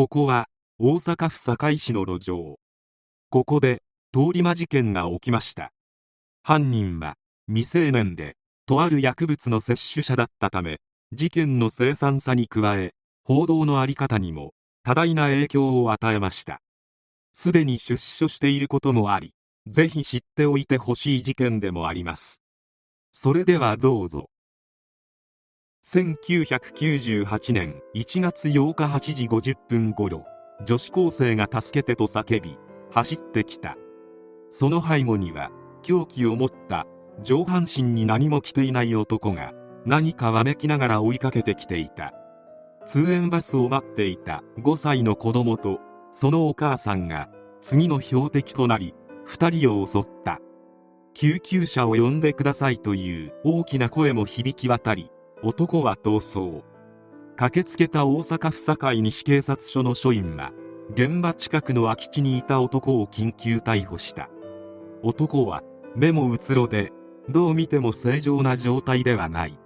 ここは大阪府堺市の路上。ここで通り魔事件が起きました。犯人は未成年でとある薬物の摂取者だったため事件の凄惨さに加え報道のあり方にも多大な影響を与えました。すでに出所していることもありぜひ知っておいてほしい事件でもあります。それではどうぞ。1998年1月8日8時50分頃女子高生が助けてと叫び走ってきた。その背後には凶器を持った上半身に何も着ていない男が何かわめきながら追いかけてきていた。通園バスを待っていた5歳の子供とそのお母さんが次の標的となり2人を襲った。救急車を呼んでくださいという大きな声も響き渡り男は逃走。駆けつけた大阪府堺西警察署の署員は現場近くの空き地にいた男を緊急逮捕した。男は目もうつろでどう見ても正常な状態ではない。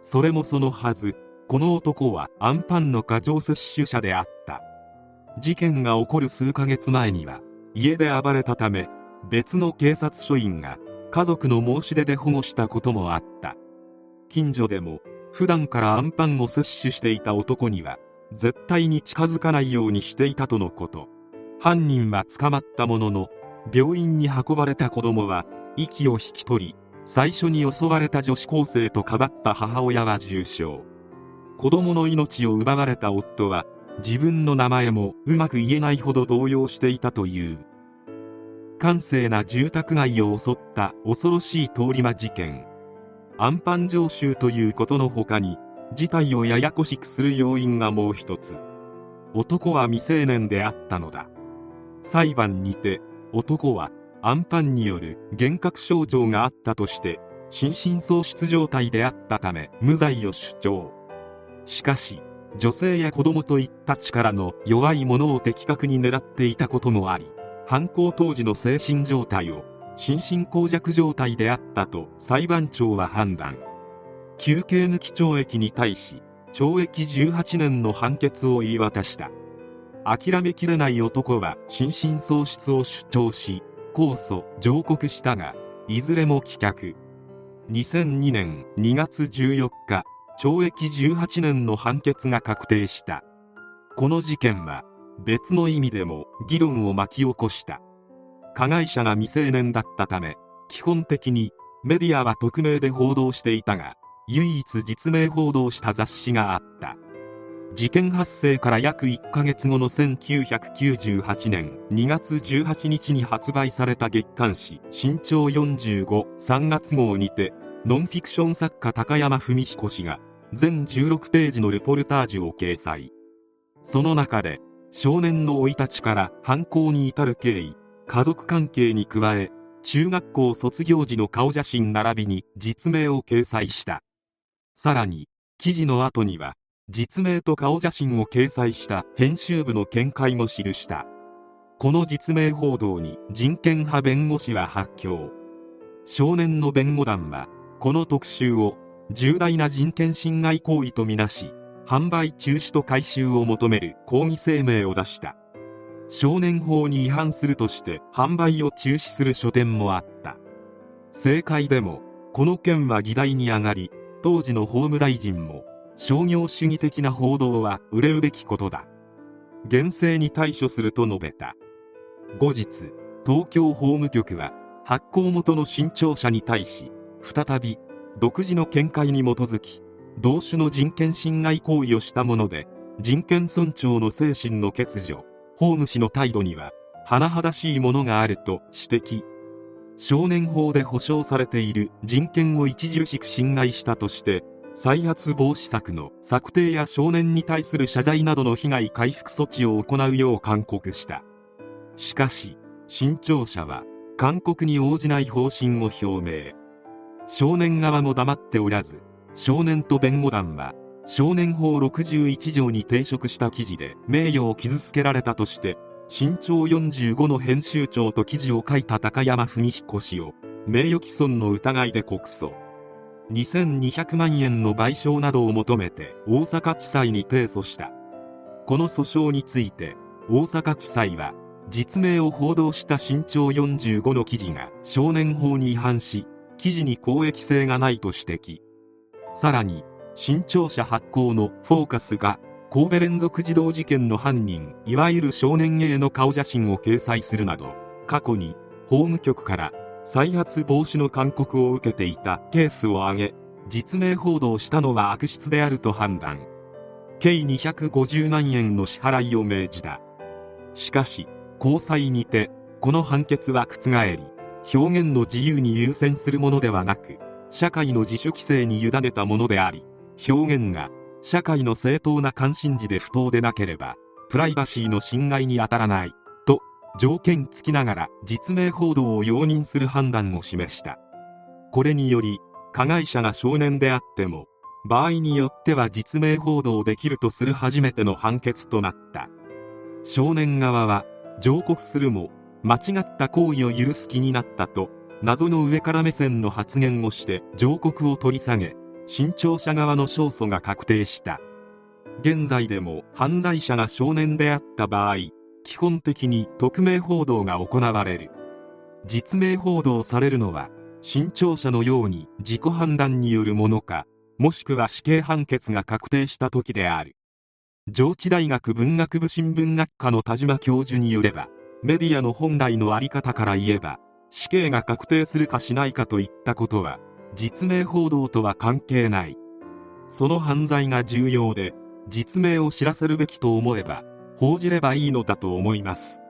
それもそのはず。この男はアンパンの過剰摂取者であった。事件が起こる数ヶ月前には家で暴れたため別の警察署員が家族の申し出で保護したこともあった。近所でも普段からアンパンを摂取していた男には絶対に近づかないようにしていたとのこと。犯人は捕まったものの病院に運ばれた子供は息を引き取り最初に襲われた女子高生とかばった母親は重傷。子供の命を奪われた夫は自分の名前もうまく言えないほど動揺していたという。閑静な住宅街を襲った恐ろしい通り魔事件。アンパン常習ということの他に事態をややこしくする要因がもう一つ。男は未成年であったのだ。裁判にて男はアンパンによる幻覚症状があったとして心神喪失状態であったため無罪を主張。しかし女性や子供といった力の弱い者を的確に狙っていたこともあり犯行当時の精神状態を心神耗弱状態であったと裁判長は判断。休刑抜き懲役に対し懲役18年の判決を言い渡した。諦めきれない男は心神喪失を主張し控訴上告したがいずれも棄却。2002年2月14日懲役18年の判決が確定した。この事件は別の意味でも議論を巻き起こした。加害者が未成年だったため基本的にメディアは匿名で報道していたが唯一実名報道した雑誌があった。事件発生から約1ヶ月後の1998年2月18日に発売された月刊誌「新潮453月号」にてノンフィクション作家高山文彦氏が全16ページのレポルタージュを掲載。その中で少年の生い立ちから犯行に至る経緯家族関係に加え中学校卒業時の顔写真並びに実名を掲載した。さらに記事の後には実名と顔写真を掲載した編集部の見解も記した。この実名報道に人権派弁護士は発狂。少年の弁護団はこの特集を重大な人権侵害行為とみなし販売中止と回収を求める抗議声明を出した。少年法に違反するとして販売を中止する書店もあった。政界でもこの件は議題に上がり当時の法務大臣も商業主義的な報道は憂うべきことだ。厳正に対処すると述べた。後日東京法務局は発行元の新潮社に対し再び独自の見解に基づき同種の人権侵害行為をしたもので人権尊重の精神の欠如。法務省の態度には甚だしいものがあると指摘。少年法で保障されている人権を著しく侵害したとして再発防止策の策定や少年に対する謝罪などの被害回復措置を行うよう勧告した。しかし新潮社は勧告に応じない方針を表明。少年側も黙っておらず少年と弁護団は少年法61条に抵触した記事で名誉を傷つけられたとして新潮45の編集長と記事を書いた高山文彦氏を名誉毀損の疑いで告訴。2200万円の賠償などを求めて大阪地裁に提訴した。この訴訟について大阪地裁は実名を報道した新潮45の記事が少年法に違反し記事に公益性がないと指摘。さらに新潮社発行の「フォーカス」が神戸連続児童事件の犯人いわゆる少年 A の顔写真を掲載するなど過去に法務局から再発防止の勧告を受けていたケースを挙げ実名報道したのは悪質であると判断。計250万円の支払いを命じた。しかし高裁にてこの判決は覆り表現の自由に優先するものではなく社会の自主規制に委ねたものであり表現が社会の正当な関心事で不当でなければプライバシーの侵害に当たらないと条件付きながら実名報道を容認する判断を示した。これにより加害者が少年であっても場合によっては実名報道できるとする初めての判決となった。少年側は上告するも間違った行為を許す気になったと謎の上から目線の発言をして上告を取り下げ新潮社側の勝訴が確定した。現在でも犯罪者が少年であった場合基本的に匿名報道が行われる。実名報道されるのは新潮社のように自己判断によるものかもしくは死刑判決が確定した時である。上智大学文学部新聞学科の田島教授によればメディアの本来の在り方から言えば死刑が確定するかしないかといったことは実名報道とは関係ない。その犯罪が重要で実名を知らせるべきと思えば報じればいいのだと思います。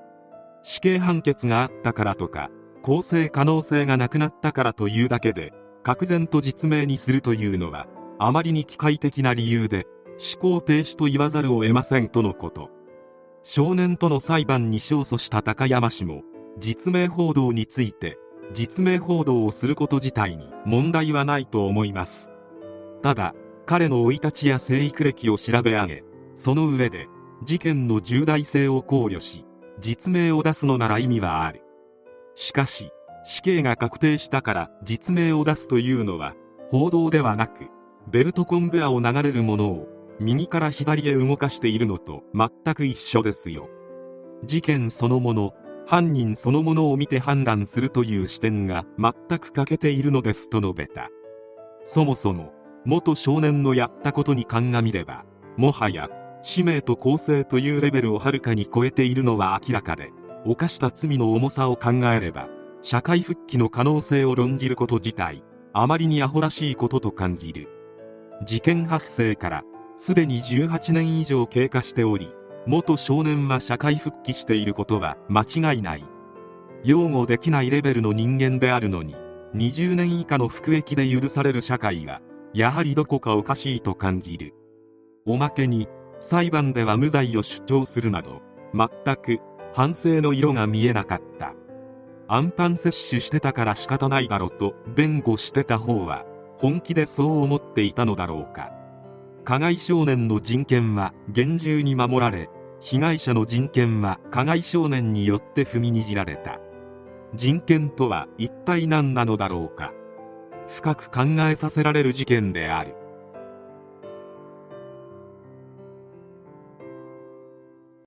死刑判決があったからとか更生可能性がなくなったからというだけで確然と実名にするというのはあまりに機械的な理由で思考停止と言わざるを得ませんとのこと。少年との裁判に勝訴した高山氏も実名報道について実名報道をすること自体に問題はないと思います。ただ彼の生い立ちや生育歴を調べ上げその上で事件の重大性を考慮し実名を出すのなら意味はある。しかし死刑が確定したから実名を出すというのは報道ではなくベルトコンベアを流れるものを右から左へ動かしているのと全く一緒ですよ。事件そのもの犯人そのものを見て判断するという視点が全く欠けているのですと述べた。そもそも元少年のやったことに鑑みればもはや使命と公正というレベルをはるかに超えているのは明らかで犯した罪の重さを考えれば社会復帰の可能性を論じること自体あまりにアホらしいことと感じる。事件発生からすでに18年以上経過しており元少年は社会復帰していることは間違いない。擁護できないレベルの人間であるのに20年以下の服役で許される社会はやはりどこかおかしいと感じる。おまけに裁判では無罪を主張するなど全く反省の色が見えなかった。アンパン摂取してたから仕方ないだろと弁護してた方は本気でそう思っていたのだろうか。加害少年の人権は厳重に守られ被害者の人権は加害少年によって踏みにじられた。人権とは一体何なのだろうか。深く考えさせられる事件である。